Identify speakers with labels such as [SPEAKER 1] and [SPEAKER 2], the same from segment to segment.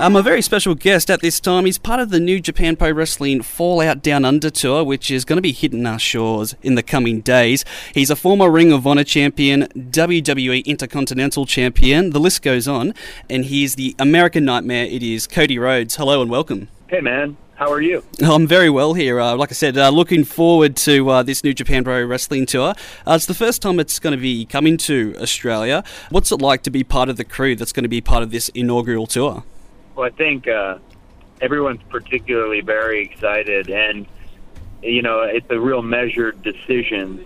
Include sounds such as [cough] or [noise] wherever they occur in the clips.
[SPEAKER 1] Um, a very special guest at this time. He's part of the New Japan Pro Wrestling Fallout Down Under tour, which is going to be hitting our shores in the coming days. He's a former Ring of Honor champion, WWE Intercontinental champion. The list goes on, and he's the American Nightmare. It is Cody Rhodes. Hello and welcome.
[SPEAKER 2] Hey, man. How are you?
[SPEAKER 1] I'm very well here. Uh, like I said, uh, looking forward to uh, this New Japan Pro Wrestling tour. Uh, it's the first time it's going to be coming to Australia. What's it like to be part of the crew that's going to be part of this inaugural tour?
[SPEAKER 2] Well, I think uh, everyone's particularly very excited, and you know, it's a real measured decision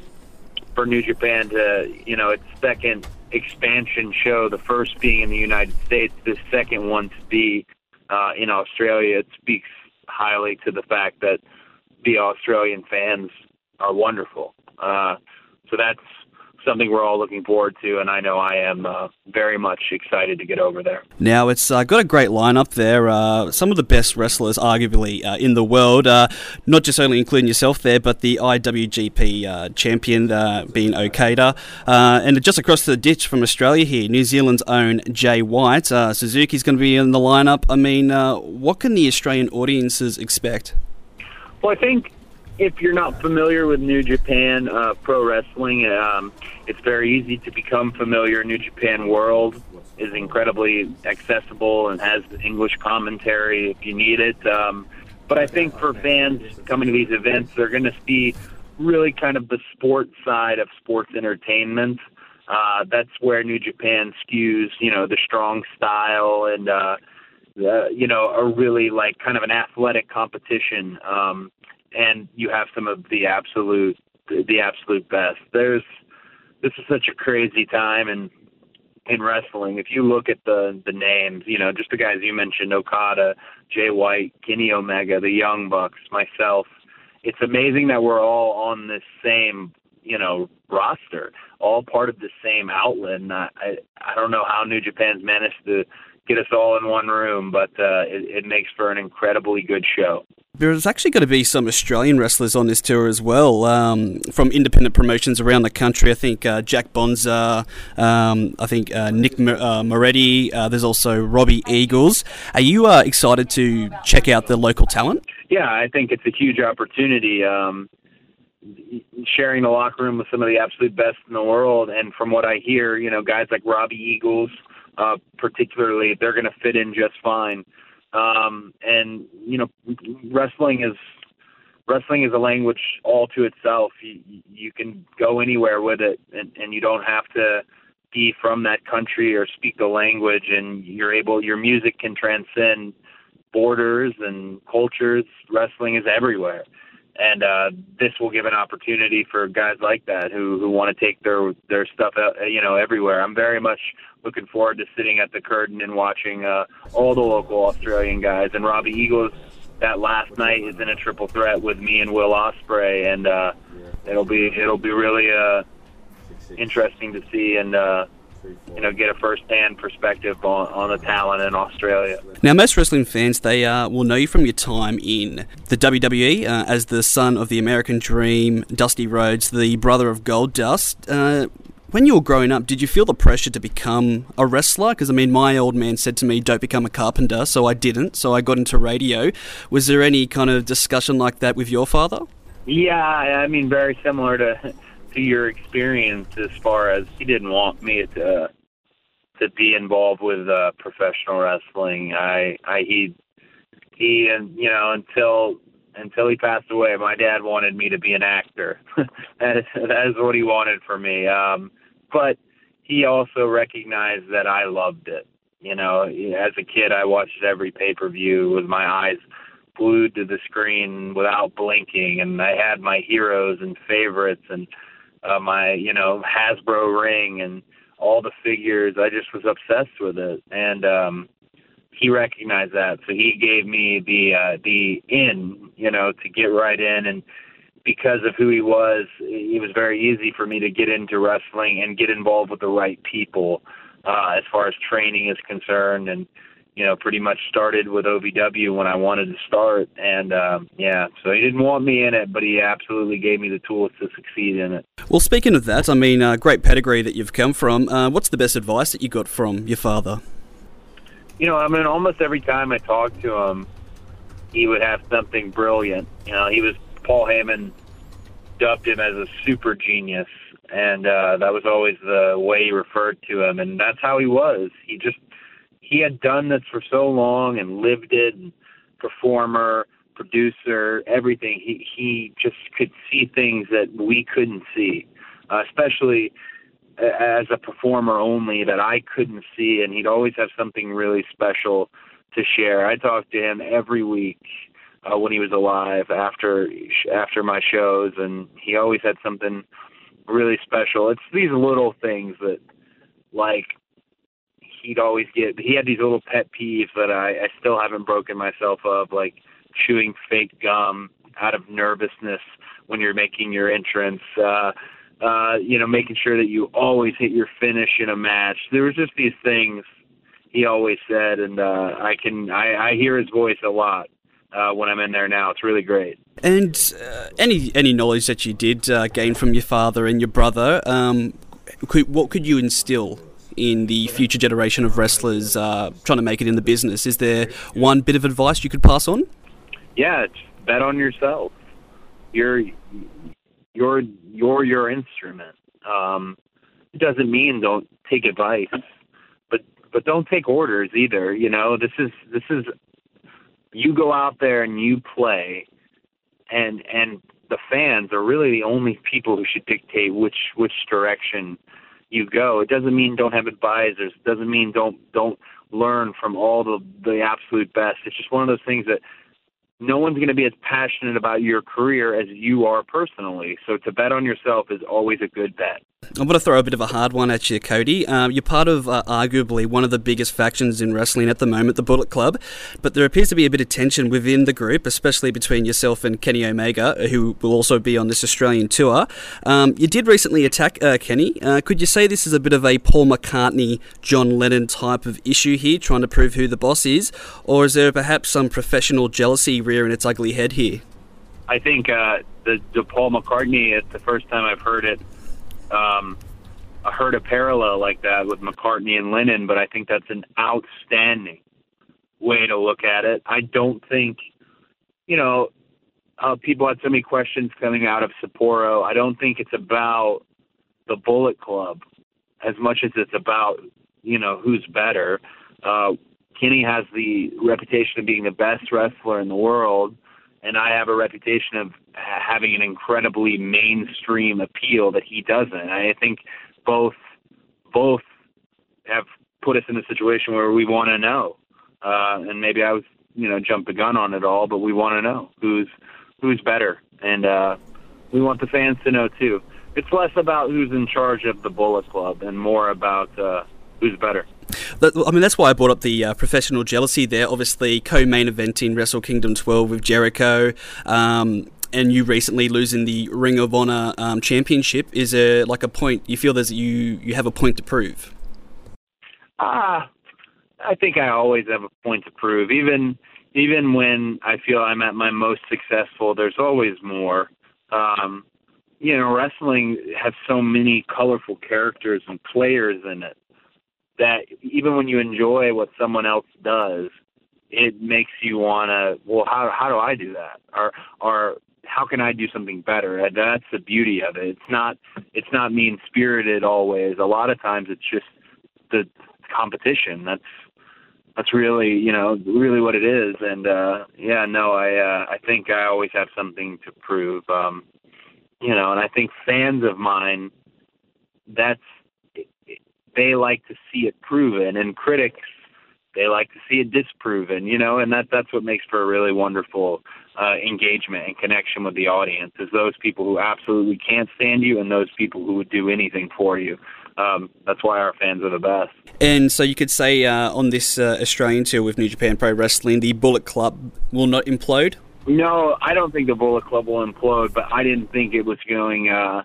[SPEAKER 2] for New Japan to, you know, its second expansion show, the first being in the United States, the second one to be uh, in Australia. It speaks highly to the fact that the Australian fans are wonderful. Uh, so that's something we're all looking forward to, and I know I am uh, very much excited to get over there.
[SPEAKER 1] Now, it's uh, got a great lineup there. Uh, some of the best wrestlers, arguably, uh, in the world. Uh, not just only including yourself there, but the IWGP uh, champion being Okada. and just across the ditch from Australia here, New Zealand's own Jay White. Suzuki's going to be in the lineup. I mean, what can the Australian audiences expect?
[SPEAKER 2] Well, I think if you're not familiar with New Japan uh, Pro Wrestling, um, it's very easy to become familiar. New Japan World is incredibly accessible and has English commentary if you need it. Um, but I think for fans coming to these events, they're going to see really kind of the sports side of sports entertainment. Uh, that's where New Japan skews, you know, the strong style and, uh, the, you know, a really like kind of an athletic competition. Um, and you have some of the absolute the absolute best. There's this is such a crazy time in in wrestling. If you look at the the names, you know, just the guys you mentioned, Okada, Jay White, Kenny Omega, the Young Bucks, myself. It's amazing that we're all on this same, you know, roster, all part of the same outlet. And I I, I don't know how New Japan's managed to get us all in one room, but uh, it, it makes for an incredibly good show.
[SPEAKER 1] There's actually going to be some Australian wrestlers on this tour as well um, from independent promotions around the country. I think uh, Jack Bonza, um, I think uh, Nick uh, Moretti, uh, there's also Robbie Eagles. Are you uh, excited to check out the local talent?
[SPEAKER 2] Yeah, I think it's a huge opportunity. Um, sharing the locker room with some of the absolute best in the world, and from what I hear, you know, guys like Robbie Eagles, uh, particularly, they're going to fit in just fine. Um, and you know, wrestling is wrestling is a language all to itself. You, you can go anywhere with it, and, and you don't have to be from that country or speak the language. And you're able, your music can transcend borders and cultures. Wrestling is everywhere, and uh, this will give an opportunity for guys like that who who want to take their their stuff, out, you know, everywhere. I'm very much looking forward to sitting at the curtain and watching uh, all the local Australian guys. And Robbie Eagles that last night is in a triple threat with me and Will Ospreay, and uh, it'll be it'll be really uh, interesting to see and. Uh, you know, get a first-hand perspective on, on the talent in Australia.
[SPEAKER 1] Now, most wrestling fans they uh, will know you from your time in the WWE uh, as the son of the American Dream, Dusty Rhodes, the brother of Goldust. Uh, when you were growing up, did you feel the pressure to become a wrestler? Because I mean, my old man said to me, "Don't become a carpenter," so I didn't. So I got into radio. Was there any kind of discussion like that with your father?
[SPEAKER 2] Yeah, I mean, very similar to your experience as far as he didn't want me to to be involved with uh, professional wrestling. I, I he he and you know until until he passed away, my dad wanted me to be an actor. [laughs] that is that is what he wanted for me. Um, but he also recognized that I loved it. You know, as a kid, I watched every pay per view with my eyes glued to the screen without blinking, and I had my heroes and favorites, and uh, my you know Hasbro ring and all the figures. I just was obsessed with it, and um, he recognized that, so he gave me the uh, the in, you know, to get right in and because of who he was, it was very easy for me to get into wrestling and get involved with the right people uh, as far as training is concerned. And, you know, pretty much started with OVW when I wanted to start. And, um, yeah, so he didn't want me in it, but he absolutely gave me the tools to succeed in it.
[SPEAKER 1] Well, speaking of that, I mean, uh, great pedigree that you've come from. Uh, what's the best advice that you got from your father?
[SPEAKER 2] you know, I mean, almost every time I talked to him, he would have something brilliant. You know, he was Paul Heyman dubbed him as a super genius, and uh, that was always the way he referred to him, and that's how he was. He just he had done this for so long and lived it. And performer, producer, everything. He he just could see things that we couldn't see, uh, especially as a performer only that I couldn't see, and he'd always have something really special to share. I talked to him every week uh, when he was alive after after my shows, and he always had something really special. It's these little things that, like, he'd always get. He had these little pet peeves that I, I still haven't broken myself of, like chewing fake gum out of nervousness when you're making your entrance. Uh, uh, you know, making sure that you always hit your finish in a match. There was just these things he always said, and uh, I can I, I hear his voice a lot uh, when I'm in there now. It's really great.
[SPEAKER 1] And uh, any any knowledge that you did uh, gain from your father and your brother, um, could, what could you instill in the future generation of wrestlers uh, trying to make it in the business? Is there one bit of advice you could pass on?
[SPEAKER 2] Yeah, it's bet on yourself. You're you're you're your instrument. Um, it doesn't mean don't take advice, but but don't take orders either. You know, this is this is you go out there and you play, and and the fans are really the only people who should dictate which which direction you go. It doesn't mean don't have advisors. It doesn't mean don't don't learn from all the the absolute best. It's just one of those things that no one's going to be as passionate about your career as you are personally. So to bet on yourself is always a good bet.
[SPEAKER 1] I'm going to throw a bit of a hard one at you, Cody. Um, you're part of uh, arguably one of the biggest factions in wrestling at the moment, the Bullet Club, but there appears to be a bit of tension within the group, especially between yourself and Kenny Omega, who will also be on this Australian tour. Um, you did recently attack uh, Kenny. Uh, could you say this is a bit of a Paul McCartney, John Lennon type of issue here, trying to prove who the boss is, or is there perhaps some professional jealousy rearing its ugly head here?
[SPEAKER 2] I think uh, the, the Paul McCartney. It's the first time I've heard it um, I heard a parallel like that with McCartney and Lennon, but I think that's an outstanding way to look at it. I don't think, you know, uh, people had so many questions coming out of Sapporo. I don't think it's about the Bullet Club as much as it's about, you know, who's better. Uh, Kenny has the reputation of being the best wrestler in the world and I have a reputation of having an incredibly mainstream appeal that he doesn't. I think both both have put us in a situation where we want to know, uh, and maybe I was you know jumped the gun on it all, but we want to know who's who's better, and uh, we want the fans to know too. It's less about who's in charge of the Bullet Club and more about uh, who's better.
[SPEAKER 1] I mean, that's why I brought up the uh, professional jealousy there. Obviously, co-main eventing Wrestle Kingdom 12 with Jericho. Um, and you recently losing the Ring of Honor um, championship is there like a point you feel there's you you have a point to prove?
[SPEAKER 2] Ah, uh, I think I always have a point to prove. Even even when I feel I'm at my most successful, there's always more. Um, you know, wrestling has so many colorful characters and players in it that even when you enjoy what someone else does, it makes you want to, well, how how do I do that? Or or how can I do something better? And that's the beauty of it. It's not it's not mean spirited always. A lot of times it's just the competition. That's that's really you know really what it is. And uh, yeah, no, I uh, I think I always have something to prove. Um, you know, and I think fans of mine, that's they like to see it proven, and critics they like to see it disproven. You know, and that that's what makes for a really wonderful uh, engagement and connection with the audience. Is those people who absolutely can't stand you, and those people who would do anything for you. Um, that's why our fans are the best.
[SPEAKER 1] And so you could say uh, on this uh, Australian tour with New Japan Pro Wrestling, the Bullet Club will not implode.
[SPEAKER 2] No, I don't think the Bullet Club will implode, but I didn't think it was going. Uh,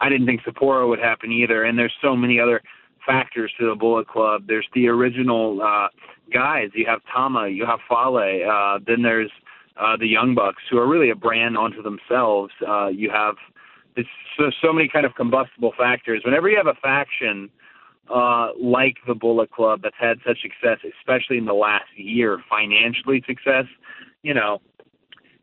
[SPEAKER 2] I didn't think Sapporo would happen either. And there's so many other factors to the Bullet Club. There's the original uh, guys. You have Tama, you have Fale. Uh, then there's uh, the Young Bucks, who are really a brand onto themselves. Uh, you have it's so, so many kind of combustible factors. Whenever you have a faction uh, like the Bullet Club that's had such success, especially in the last year, financially success, you know,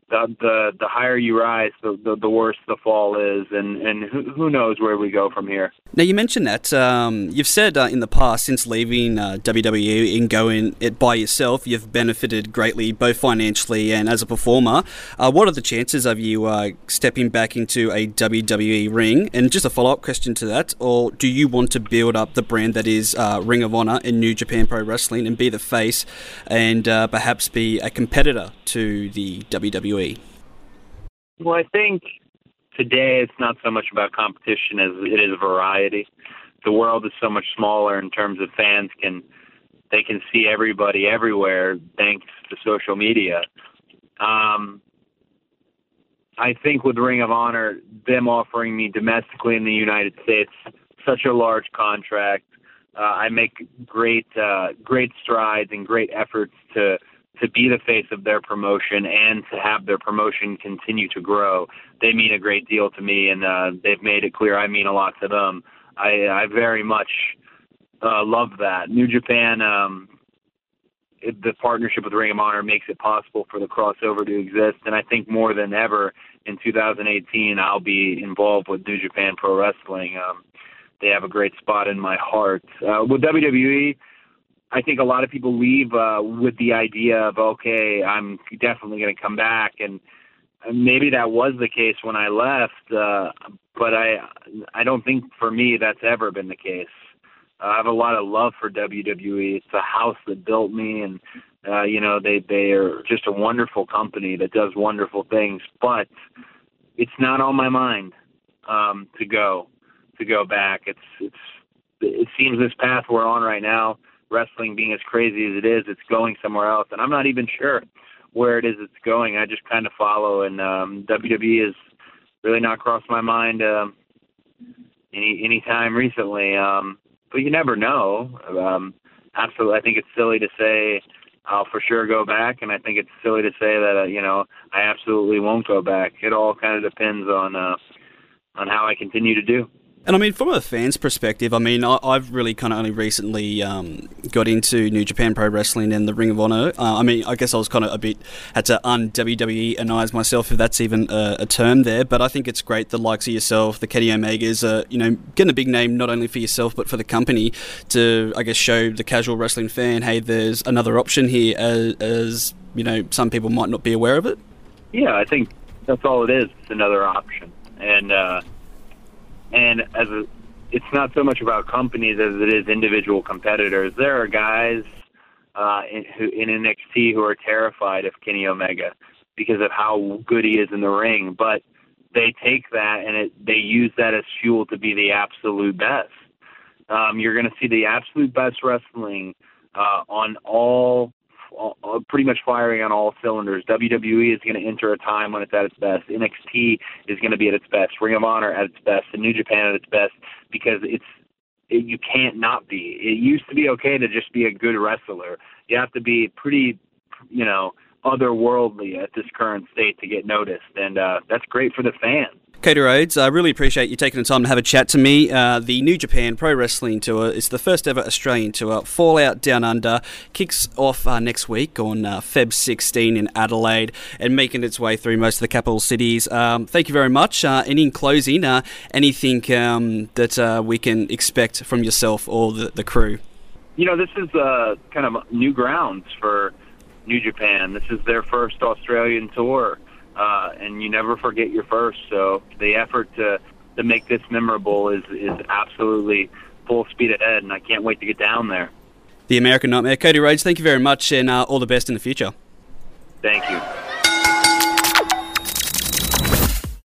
[SPEAKER 2] the the higher you rise, the the, the worse the fall is, and and who, who knows where we go from here.
[SPEAKER 1] Now you mentioned that um, you've said uh, in the past since leaving uh, WWE and going it by yourself, you've benefited greatly both financially and as a performer. Uh, what are the chances of you uh, stepping back into a WWE ring? And just a follow up question to that, or do you want to build up the brand that is uh, Ring of Honor in New Japan Pro Wrestling and be the face and uh, perhaps be a competitor to the WWE?
[SPEAKER 2] Well, I think today it's not so much about competition as it is variety. The world is so much smaller in terms of fans can they can see everybody everywhere thanks to social media. Um, I think with Ring of Honor, them offering me domestically in the United States such a large contract, uh, I make great uh, great strides and great efforts to to be the face of their promotion and to have their promotion continue to grow. They mean a great deal to me, and uh, they've made it clear I mean a lot to them. I, I very much uh, love that. New Japan, um, the partnership with Ring of Honor makes it possible for the crossover to exist, and I think more than ever in 2018 I'll be involved with New Japan Pro Wrestling. Um, they have a great spot in my heart. Uh, with WWE, I think a lot of people leave uh, with the idea of okay, I'm definitely going to come back, and maybe that was the case when I left, uh, but I I don't think for me that's ever been the case. I have a lot of love for WWE. It's a house that built me, and uh, you know they they are just a wonderful company that does wonderful things. But it's not on my mind um, to go to go back. It's it's it seems this path we're on right now wrestling being as crazy as it is, it's going somewhere else, and I'm not even sure where it is it's going. I just kind of follow, and um, WWE has really not crossed my mind um, any any time recently. Um, but you never know. Um, absolutely, I think it's silly to say I'll for sure go back, and I think it's silly to say that uh, you know I absolutely won't go back. It all kind of depends on uh, on how I continue to do.
[SPEAKER 1] And I mean, from a fan's perspective, I mean, I, have really kind of only recently um, got into New Japan Pro Wrestling and the Ring of Honor. Uh, I mean, I guess I was kind of a bit had to un WWE myself, if that's even a, a, term there. But I think it's great the likes of yourself, the Kenny Omegas, are you know getting a big name not only for yourself but for the company to, I guess, show the casual wrestling fan, hey, there's another option here, as, as you know, some people might not be aware of it.
[SPEAKER 2] Yeah, I think that's all it is. It's another option, and. Uh, and as a, it's not so much about companies as it is individual competitors. There are guys uh, in, who, in NXT who are terrified of Kenny Omega because of how good he is in the ring, but they take that and it, they use that as fuel to be the absolute best. Um, you're going to see the absolute best wrestling uh, on all uh, pretty much firing on all cylinders. WWE is going to enter a time when it's at its best. NXT is going to be at its best. Ring of Honor at its best, and New Japan at its best because it's it, you can't not be. It used to be okay to just be a good wrestler. You have to be pretty, you know, otherworldly at this current state to get noticed, and uh, that's great for the fans.
[SPEAKER 1] Cody Rhodes, I really appreciate you taking the time to have a chat to me. Uh, the New Japan Pro Wrestling Tour is the first ever Australian tour. Fallout Down Under kicks off uh, next week on uh, Feb 16 in Adelaide and making its way through most of the capital cities. Um, thank you very much. Uh, and in closing, uh, anything um, that uh, we can expect from yourself or the, the crew?
[SPEAKER 2] You know, this is kind of new grounds for New Japan. This is their first Australian tour uh, and you never forget your first. So the effort to to make this memorable is is absolutely full speed ahead, and I can't wait to get down there.
[SPEAKER 1] The American Nightmare, Cody Rhodes. Thank you very much, and uh, all the best in the future.
[SPEAKER 2] Thank you.